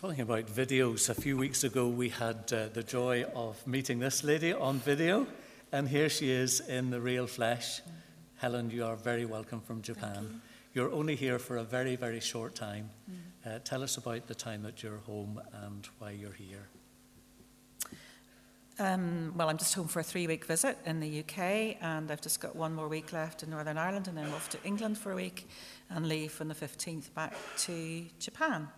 Talking about videos, a few weeks ago we had uh, the joy of meeting this lady on video, and here she is in the real flesh. Helen, you are very welcome from Japan. You. are only here for a very, very short time. Mm. Uh, tell us about the time that you're home and why you're here. Um, well, I'm just home for a three week visit in the UK, and I've just got one more week left in Northern Ireland, and then off to England for a week and leave on the 15th back to Japan.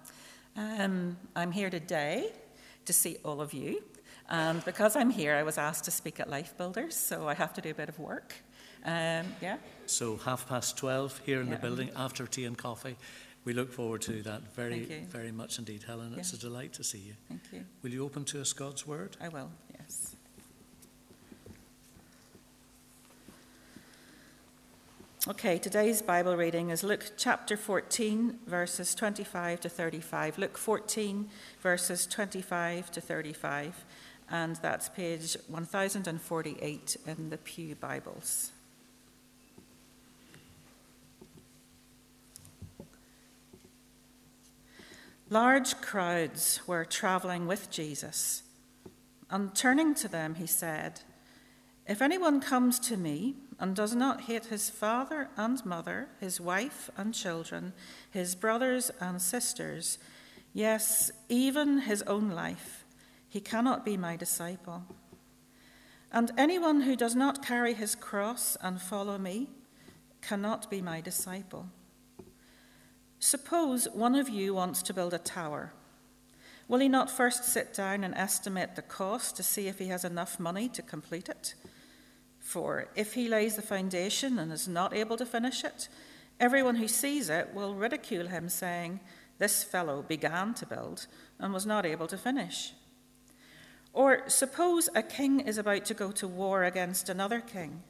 Um, I'm here today to see all of you. And because I'm here, I was asked to speak at Life Builders, so I have to do a bit of work. Um, yeah. So half past 12 here in yeah. the building after tea and coffee. We look forward to that very, very much indeed, Helen. Yeah. It's a delight to see you. Thank you. Will you open to us God's word? I will, yes. Okay, today's Bible reading is Luke chapter 14, verses 25 to 35. Luke 14, verses 25 to 35, and that's page 1048 in the Pew Bibles. Large crowds were traveling with Jesus, and turning to them, he said, If anyone comes to me, and does not hate his father and mother, his wife and children, his brothers and sisters, yes, even his own life, he cannot be my disciple. And anyone who does not carry his cross and follow me cannot be my disciple. Suppose one of you wants to build a tower. Will he not first sit down and estimate the cost to see if he has enough money to complete it? For if he lays the foundation and is not able to finish it, everyone who sees it will ridicule him, saying, This fellow began to build and was not able to finish. Or suppose a king is about to go to war against another king.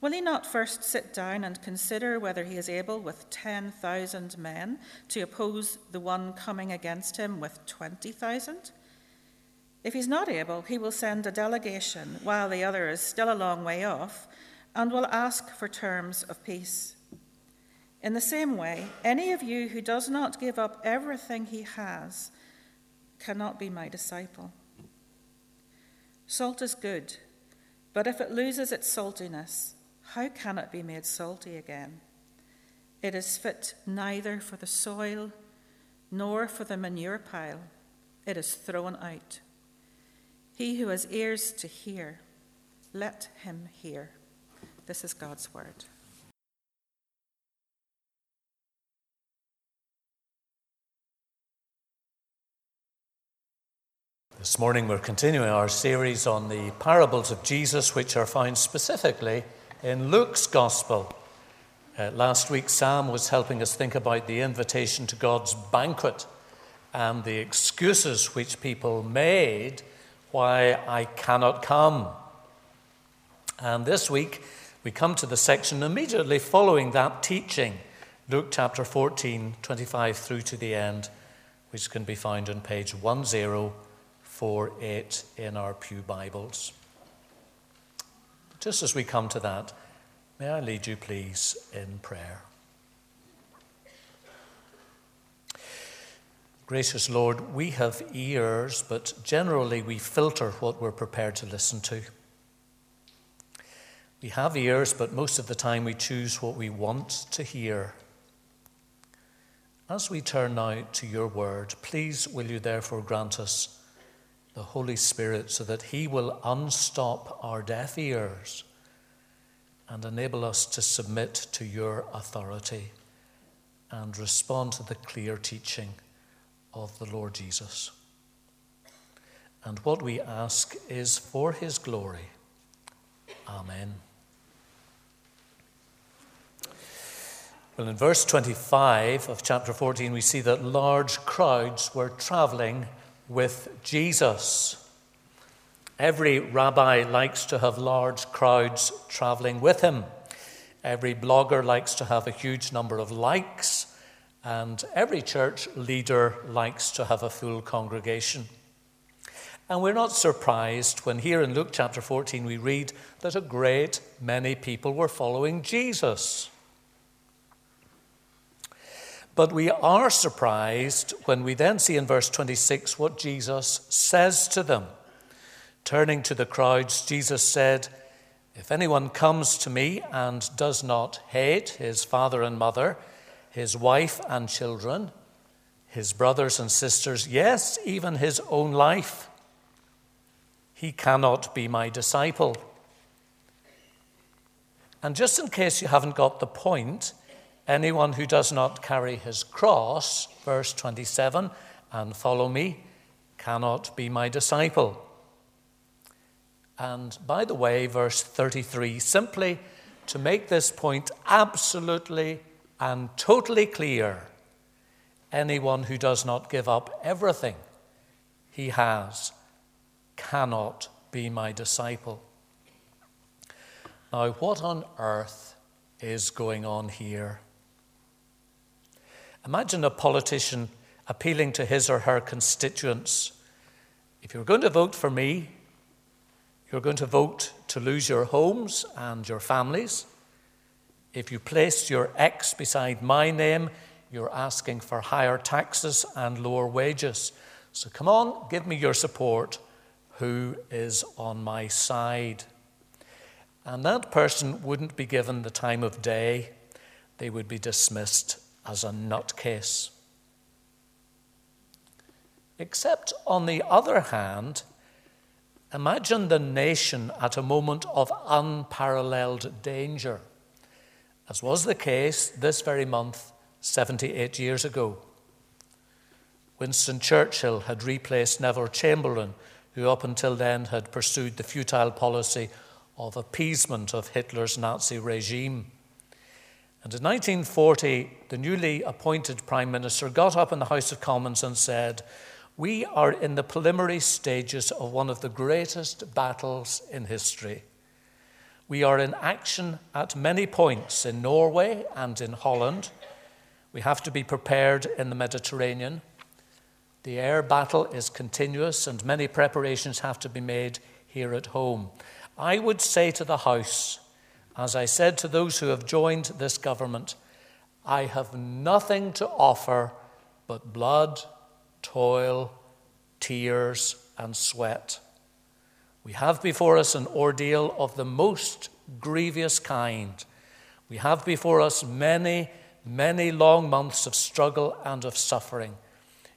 Will he not first sit down and consider whether he is able with 10,000 men to oppose the one coming against him with 20,000? If he's not able, he will send a delegation while the other is still a long way off and will ask for terms of peace. In the same way, any of you who does not give up everything he has cannot be my disciple. Salt is good, but if it loses its saltiness, how can it be made salty again? It is fit neither for the soil nor for the manure pile. It is thrown out. He who has ears to hear, let him hear. This is God's word. This morning we're continuing our series on the parables of Jesus, which are found specifically in Luke's Gospel. Uh, last week, Sam was helping us think about the invitation to God's banquet and the excuses which people made why I cannot come. And this week, we come to the section immediately following that teaching, Luke chapter 14, 25 through to the end, which can be found on page 1048 in our Pew Bibles. Just as we come to that, may I lead you, please, in prayer. Gracious Lord, we have ears, but generally we filter what we're prepared to listen to. We have ears, but most of the time we choose what we want to hear. As we turn now to your word, please will you therefore grant us the Holy Spirit so that he will unstop our deaf ears and enable us to submit to your authority and respond to the clear teaching of the Lord Jesus. And what we ask is for his glory. Amen. Well, in verse 25 of chapter 14, we see that large crowds were traveling with Jesus. Every rabbi likes to have large crowds traveling with him. Every blogger likes to have a huge number of likes and every church leader likes to have a full congregation. And we're not surprised when here in Luke chapter 14 we read that a great many people were following Jesus. But we are surprised when we then see in verse 26 what Jesus says to them. Turning to the crowds, Jesus said, If anyone comes to me and does not hate his father and mother, his wife and children, his brothers and sisters, yes, even his own life, he cannot be my disciple. And just in case you haven't got the point, anyone who does not carry his cross, verse 27, and follow me, cannot be my disciple. And by the way, verse 33, simply to make this point absolutely and totally clear anyone who does not give up everything he has cannot be my disciple. Now, what on earth is going on here? Imagine a politician appealing to his or her constituents if you're going to vote for me, you're going to vote to lose your homes and your families. If you place your X beside my name, you're asking for higher taxes and lower wages. So come on, give me your support. Who is on my side? And that person wouldn't be given the time of day, they would be dismissed as a nutcase. Except, on the other hand, Imagine the nation at a moment of unparalleled danger, as was the case this very month 78 years ago. Winston Churchill had replaced Neville Chamberlain, who up until then had pursued the futile policy of appeasement of Hitler's Nazi regime. And in 1940, the newly appointed Prime Minister got up in the House of Commons and said, we are in the preliminary stages of one of the greatest battles in history. We are in action at many points in Norway and in Holland. We have to be prepared in the Mediterranean. The air battle is continuous, and many preparations have to be made here at home. I would say to the House, as I said to those who have joined this government, I have nothing to offer but blood toil, tears, and sweat. We have before us an ordeal of the most grievous kind. We have before us many, many long months of struggle and of suffering.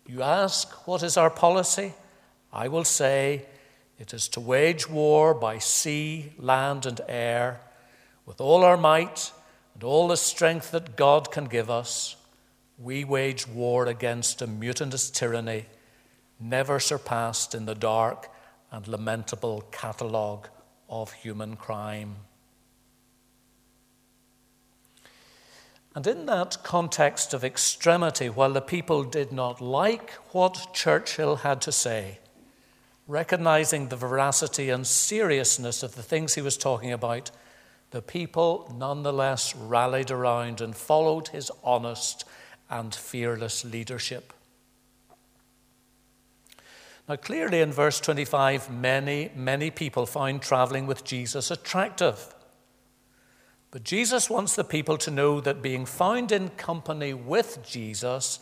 You ask, what is our policy? I will say, it is to wage war by sea, land, and air with all our might and all the strength that God can give us we wage war against a mutinous tyranny never surpassed in the dark and lamentable catalogue of human crime. And in that context of extremity, while the people did not like what Churchill had to say, recognizing the veracity and seriousness of the things he was talking about, the people nonetheless rallied around and followed his honest and fearless leadership. Now, clearly in verse 25, many, many people find traveling with Jesus attractive. But Jesus wants the people to know that being found in company with Jesus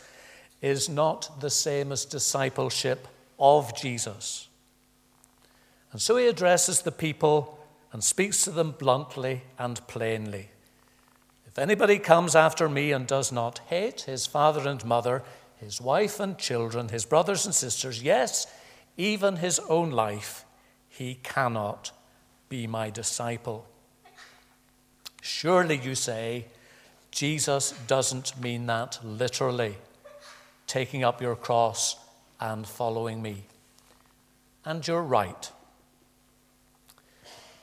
is not the same as discipleship of Jesus. And so he addresses the people and speaks to them bluntly and plainly. If anybody comes after me and does not hate his father and mother, his wife and children, his brothers and sisters, yes, even his own life, he cannot be my disciple. Surely you say, Jesus doesn't mean that literally, taking up your cross and following me. And you're right.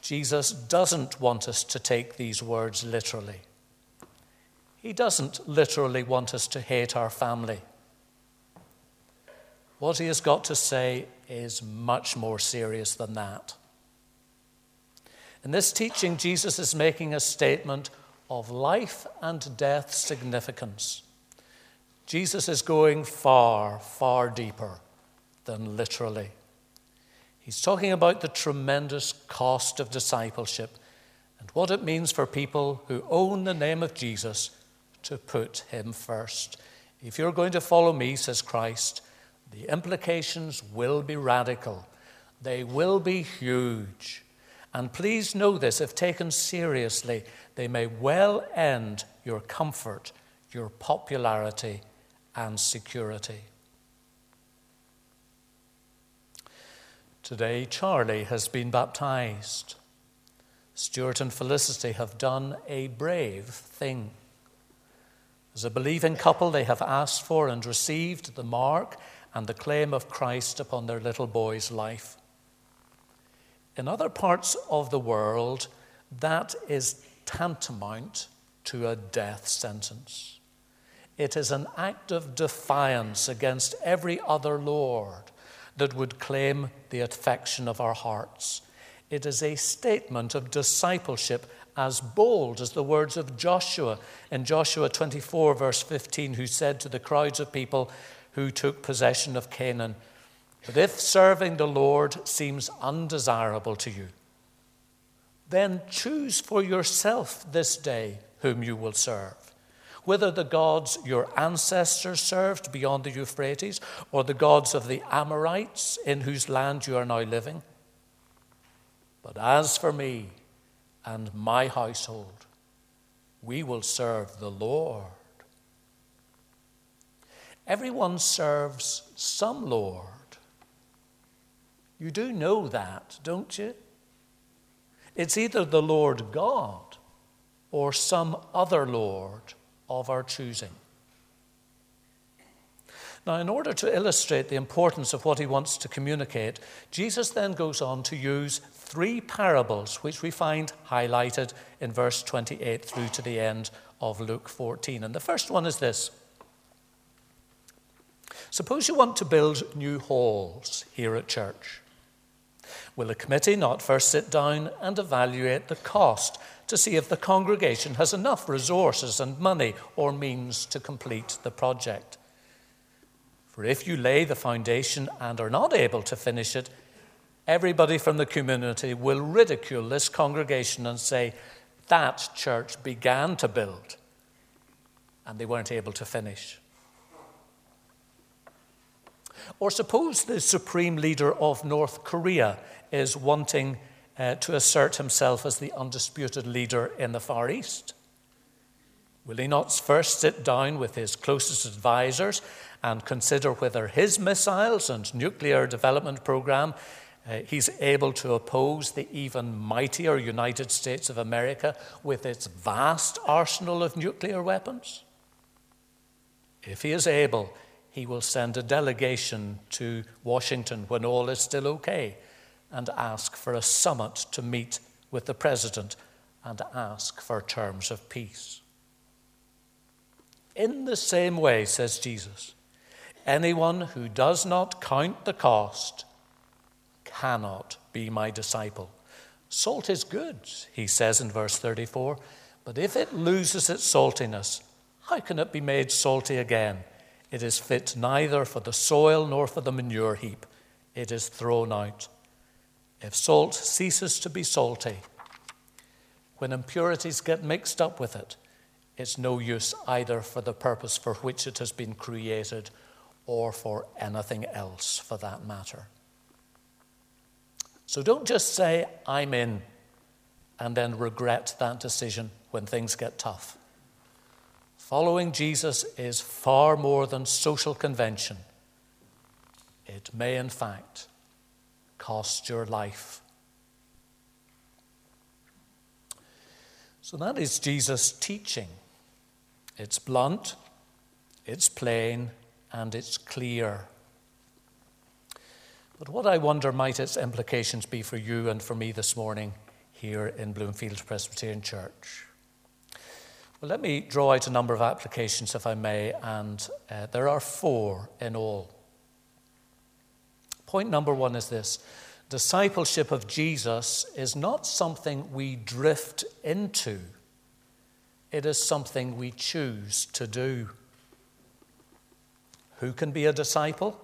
Jesus doesn't want us to take these words literally. He doesn't literally want us to hate our family. What he has got to say is much more serious than that. In this teaching, Jesus is making a statement of life and death significance. Jesus is going far, far deeper than literally. He's talking about the tremendous cost of discipleship and what it means for people who own the name of Jesus to put him first. If you're going to follow me, says Christ, the implications will be radical. They will be huge. And please know this if taken seriously, they may well end your comfort, your popularity, and security. Today, Charlie has been baptized. Stuart and Felicity have done a brave thing. As a believing couple, they have asked for and received the mark and the claim of Christ upon their little boy's life. In other parts of the world, that is tantamount to a death sentence. It is an act of defiance against every other Lord that would claim the affection of our hearts. It is a statement of discipleship as bold as the words of Joshua in Joshua 24, verse 15, who said to the crowds of people who took possession of Canaan, But if serving the Lord seems undesirable to you, then choose for yourself this day whom you will serve. Whether the gods your ancestors served beyond the Euphrates, or the gods of the Amorites in whose land you are now living. But as for me and my household, we will serve the Lord. Everyone serves some Lord. You do know that, don't you? It's either the Lord God or some other Lord of our choosing. Now, in order to illustrate the importance of what he wants to communicate, Jesus then goes on to use three parables, which we find highlighted in verse 28 through to the end of Luke 14. And the first one is this Suppose you want to build new halls here at church. Will a committee not first sit down and evaluate the cost to see if the congregation has enough resources and money or means to complete the project? For if you lay the foundation and are not able to finish it, everybody from the community will ridicule this congregation and say, That church began to build and they weren't able to finish. Or suppose the supreme leader of North Korea is wanting uh, to assert himself as the undisputed leader in the Far East. Will he not first sit down with his closest advisors and consider whether his missiles and nuclear development program uh, he's able to oppose the even mightier United States of America with its vast arsenal of nuclear weapons? If he is able, he will send a delegation to Washington when all is still okay and ask for a summit to meet with the president and ask for terms of peace. In the same way, says Jesus, anyone who does not count the cost cannot be my disciple. Salt is good, he says in verse 34, but if it loses its saltiness, how can it be made salty again? It is fit neither for the soil nor for the manure heap. It is thrown out. If salt ceases to be salty, when impurities get mixed up with it, it's no use either for the purpose for which it has been created or for anything else for that matter. So don't just say, I'm in, and then regret that decision when things get tough. Following Jesus is far more than social convention. It may, in fact, cost your life. So that is Jesus' teaching. It's blunt, it's plain, and it's clear. But what I wonder might its implications be for you and for me this morning here in Bloomfield Presbyterian Church? Well, let me draw out a number of applications, if I may, and uh, there are four in all. Point number one is this discipleship of Jesus is not something we drift into, it is something we choose to do. Who can be a disciple?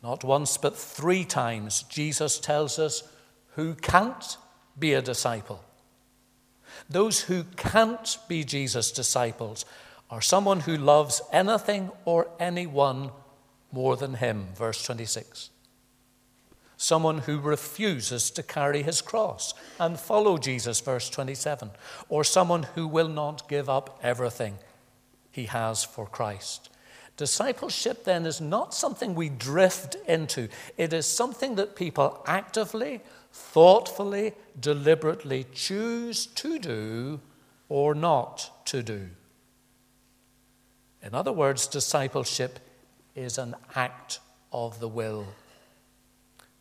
Not once, but three times, Jesus tells us who can't be a disciple. Those who can't be Jesus' disciples are someone who loves anything or anyone more than him. Verse 26. Someone who refuses to carry his cross and follow Jesus, verse 27. Or someone who will not give up everything he has for Christ. Discipleship then is not something we drift into, it is something that people actively, thoughtfully, deliberately choose to do or not to do. In other words, discipleship is an act of the will.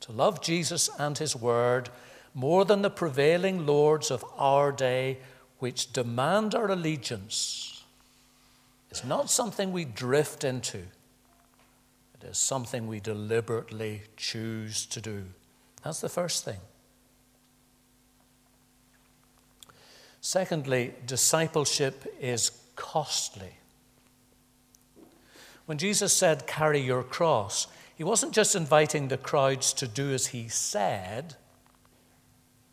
To love Jesus and his word more than the prevailing lords of our day, which demand our allegiance, is not something we drift into. It is something we deliberately choose to do. That's the first thing. Secondly, discipleship is costly. When Jesus said, Carry your cross, he wasn't just inviting the crowds to do as he said,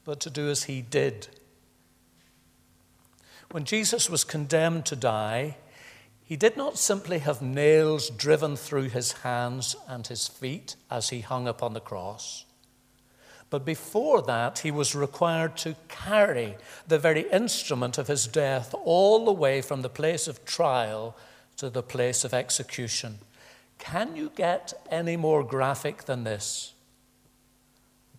but to do as he did. When Jesus was condemned to die, he did not simply have nails driven through his hands and his feet as he hung upon the cross. But before that, he was required to carry the very instrument of his death all the way from the place of trial to the place of execution. Can you get any more graphic than this?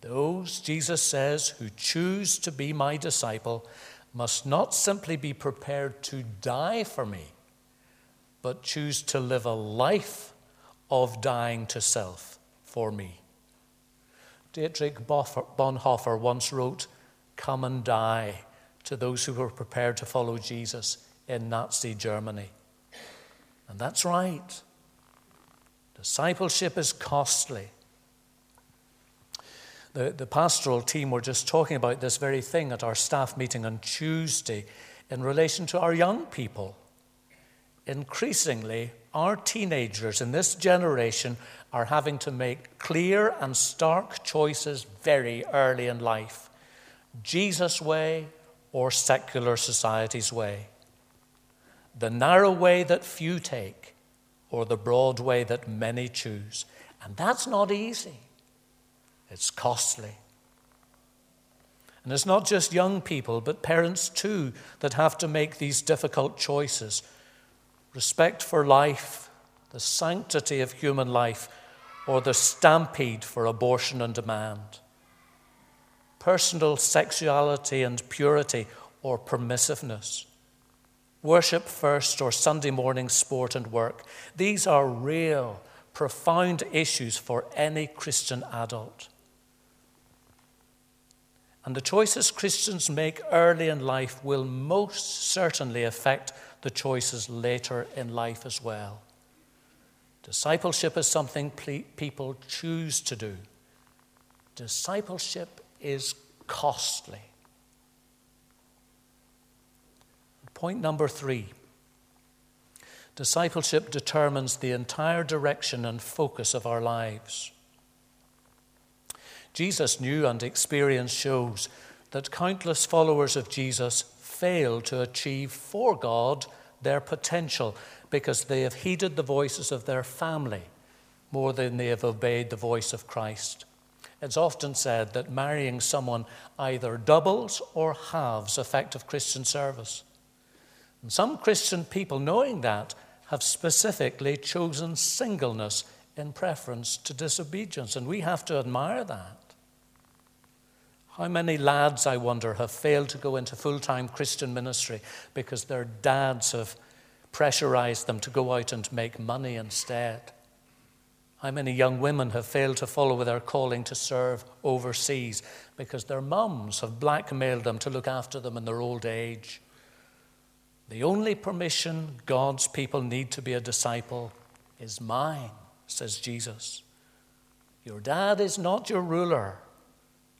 Those, Jesus says, who choose to be my disciple must not simply be prepared to die for me, but choose to live a life of dying to self for me. Dietrich Bonhoeffer once wrote, Come and die to those who were prepared to follow Jesus in Nazi Germany. And that's right. Discipleship is costly. The, the pastoral team were just talking about this very thing at our staff meeting on Tuesday in relation to our young people. Increasingly, our teenagers in this generation are having to make clear and stark choices very early in life Jesus' way or secular society's way the narrow way that few take, or the broad way that many choose. And that's not easy, it's costly. And it's not just young people, but parents too, that have to make these difficult choices. Respect for life, the sanctity of human life, or the stampede for abortion and demand. Personal sexuality and purity, or permissiveness worship first, or Sunday morning sport and work. These are real, profound issues for any Christian adult. And the choices Christians make early in life will most certainly affect the choices later in life as well. Discipleship is something people choose to do. Discipleship is costly. Point number three discipleship determines the entire direction and focus of our lives. Jesus knew and experience shows that countless followers of Jesus fail to achieve for God their potential because they have heeded the voices of their family more than they have obeyed the voice of Christ. It's often said that marrying someone either doubles or halves effective Christian service. And some Christian people, knowing that, have specifically chosen singleness in preference to disobedience, and we have to admire that. How many lads, I wonder, have failed to go into full time Christian ministry because their dads have pressurized them to go out and make money instead? How many young women have failed to follow their calling to serve overseas because their mums have blackmailed them to look after them in their old age? The only permission God's people need to be a disciple is mine, says Jesus. Your dad is not your ruler.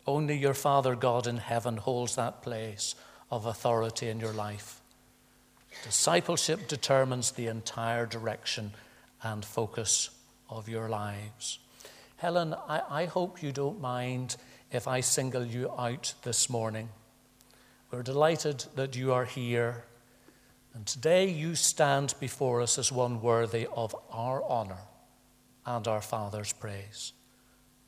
Only your Father God in heaven holds that place of authority in your life. Discipleship determines the entire direction and focus of your lives. Helen, I, I, hope you don't mind if I single you out this morning. We're delighted that you are here And today you stand before us as one worthy of our honor and our Father's praise.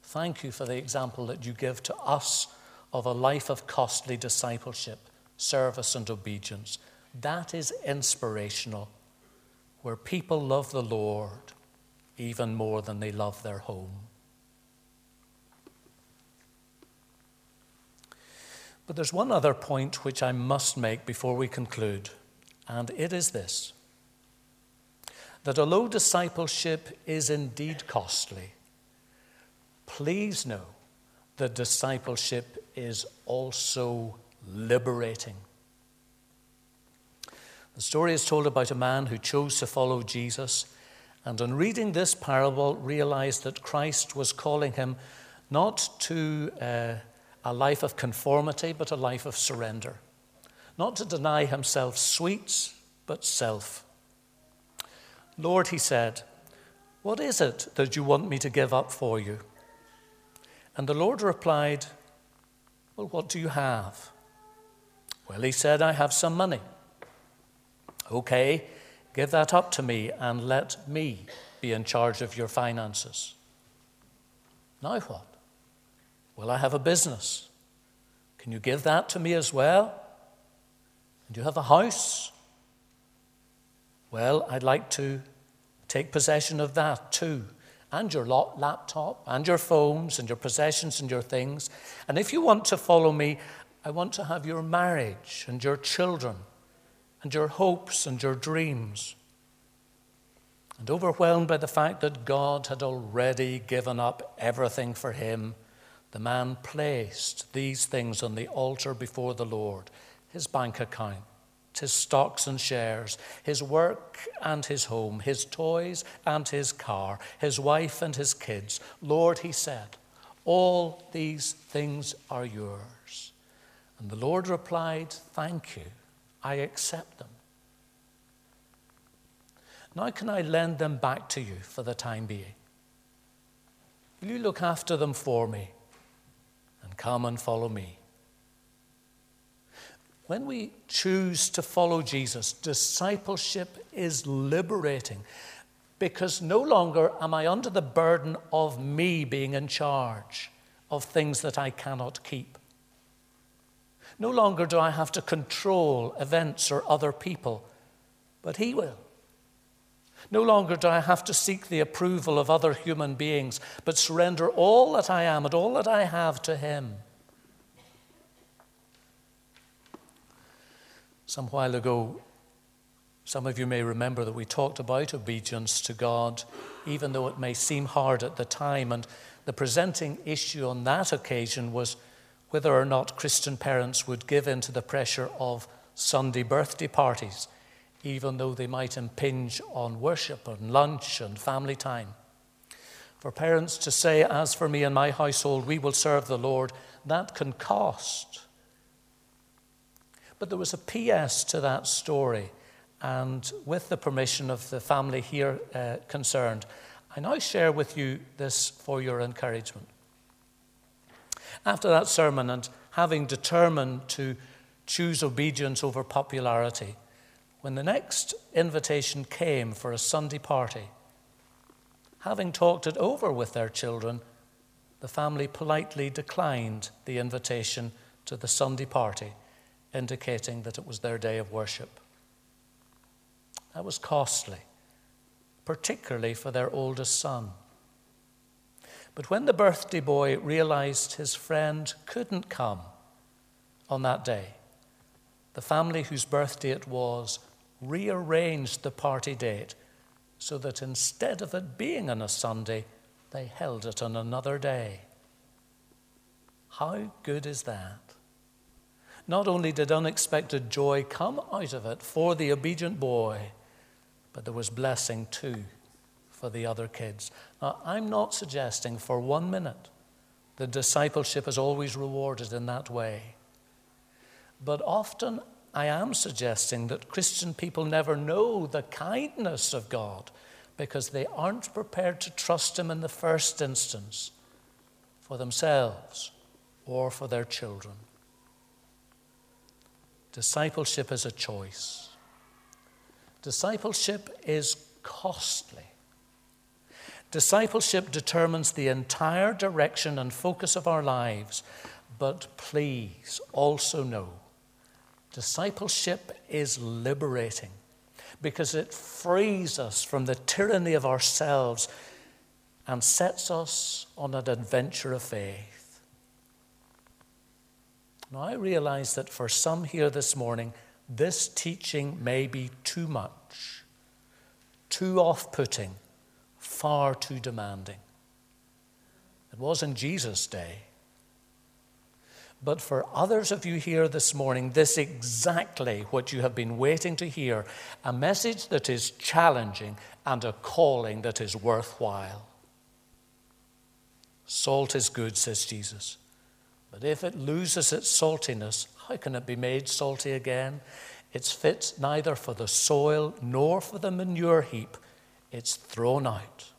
Thank you for the example that you give to us of a life of costly discipleship, service, and obedience. That is inspirational, where people love the Lord even more than they love their home. But there's one other point which I must make before we conclude, and it is this that although discipleship is indeed costly, please know that discipleship is also liberating. The story is told about a man who chose to follow Jesus, and on reading this parable, realized that Christ was calling him not to uh, a life of conformity, but a life of surrender. Not to deny himself sweets, but self. Lord, he said, what is it that you want me to give up for you? And the Lord replied, Well, what do you have? Well, he said, I have some money. Okay, give that up to me and let me be in charge of your finances. Now what? Well, I have a business. Can you give that to me as well? And you have a house? Well, I'd like to take possession of that too, and your laptop, and your phones, and your possessions, and your things. And if you want to follow me, I want to have your marriage, and your children, and your hopes, and your dreams. And overwhelmed by the fact that God had already given up everything for him, the man placed these things on the altar before the Lord his bank account his stocks and shares, his work and his home, his toys and his car, his wife and his kids. Lord, he said, all these things are yours. And the Lord replied, Thank you, I accept them. Now can I lend them back to you for the time being? Will you look after them for me and come and follow me? When we choose to follow Jesus, discipleship is liberating because no longer am I under the burden of me being in charge of things that I cannot keep. No longer do I have to control events or other people, but He will. No longer do I have to seek the approval of other human beings, but surrender all that I am and all that I have to Him. Some while ago, some of you may remember that we talked about obedience to God, even though it may seem hard at the time. And the presenting issue on that occasion was whether or not Christian parents would give in to the pressure of Sunday birthday parties, even though they might impinge on worship and lunch and family time. For parents to say, As for me and my household, we will serve the Lord, that can cost. But there was a PS to that story, and with the permission of the family here uh, concerned, I now share with you this for your encouragement. After that sermon, and having determined to choose obedience over popularity, when the next invitation came for a Sunday party, having talked it over with their children, the family politely declined the invitation to the Sunday party indicating that it was their day of worship. That was costly, particularly for their oldest son. But when the birthday boy realized his friend couldn't come on that day, the family whose birthday it was rearranged the party date so that instead of it being on a Sunday, they held it on another day. How good is that? Not only did unexpected joy come out of it for the obedient boy, but there was blessing too for the other kids. Now, I'm not suggesting for one minute that discipleship is always rewarded in that way. But often I am suggesting that Christian people never know the kindness of God because they aren't prepared to trust Him in the first instance for themselves or for their children. Discipleship is a choice. Discipleship is costly. Discipleship determines the entire direction and focus of our lives. But please also know discipleship is liberating because it frees us from the tyranny of ourselves and sets us on an adventure of faith. Now, I realize that for some here this morning, this teaching may be too much, too off putting, far too demanding. It was in Jesus' day. But for others of you here this morning, this exactly what you have been waiting to hear a message that is challenging and a calling that is worthwhile. Salt is good, says Jesus. But if it loses its saltiness, how can it be made salty again? It's fit neither for the soil nor for the manure heap. It's thrown out.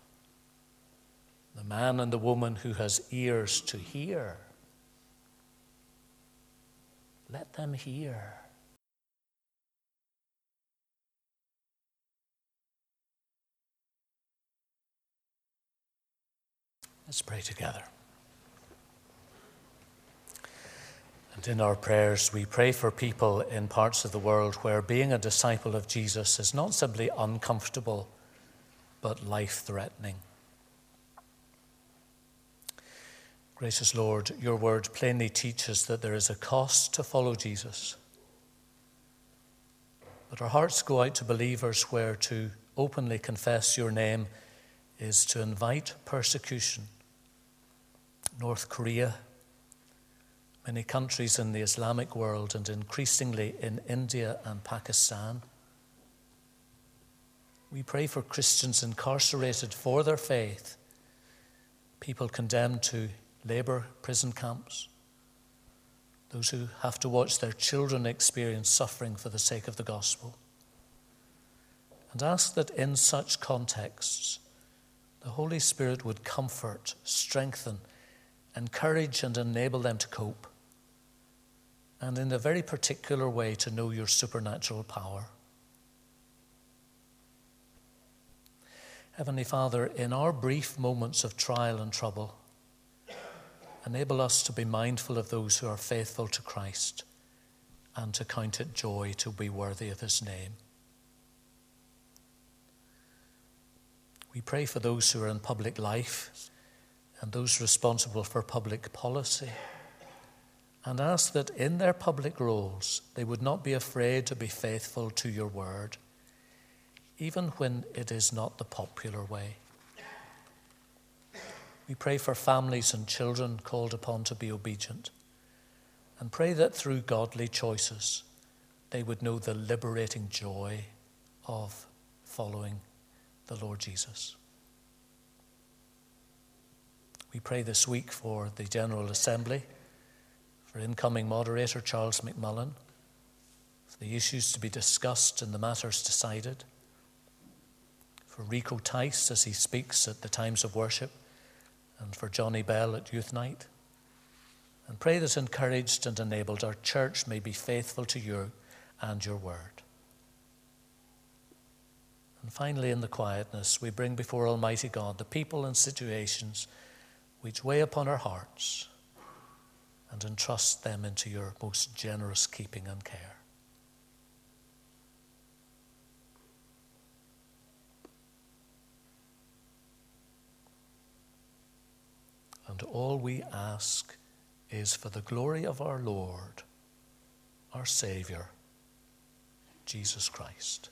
The man and the woman who has ears to hear, let them hear. Let's pray together. And in our prayers, we pray for people in parts of the world where being a disciple of Jesus is not simply uncomfortable, but life threatening. Gracious Lord, your word plainly teaches that there is a cost to follow Jesus. But our hearts go out to believers where to openly confess your name is to invite persecution. North Korea, many countries in the Islamic world, and increasingly in India and Pakistan. We pray for Christians incarcerated for their faith, people condemned to labor prison camps, those who have to watch their children experience suffering for the sake of the gospel. And ask that in such contexts, the Holy Spirit would comfort, strengthen, encourage, and enable them to cope and in a very particular way to know your supernatural power. Heavenly Father, in our brief moments of trial and trouble, enable us to be mindful of those who are faithful to Christ and to count it joy to be worthy of his name. We pray for those who are in public life and those responsible for public policy and ask that in their public roles they would not be afraid to be faithful to your word, even when it is not the popular way. We pray for families and children called upon to be obedient, and pray that through godly choices they would know the liberating joy of following the Lord Jesus. We pray this week for the General Assembly for incoming moderator Charles McMullen, for the issues to be discussed and the matters decided, for Rico Tice as he speaks at the times of worship, and for Johnny Bell at Youth Night. And pray that encouraged and enabled our church may be faithful to you and your word. And finally, in the quietness, we bring before Almighty God the people and situations which weigh upon our hearts and entrust them into your most generous keeping and care. And all we ask is for the glory of our Lord, our Saviour, Jesus Christ.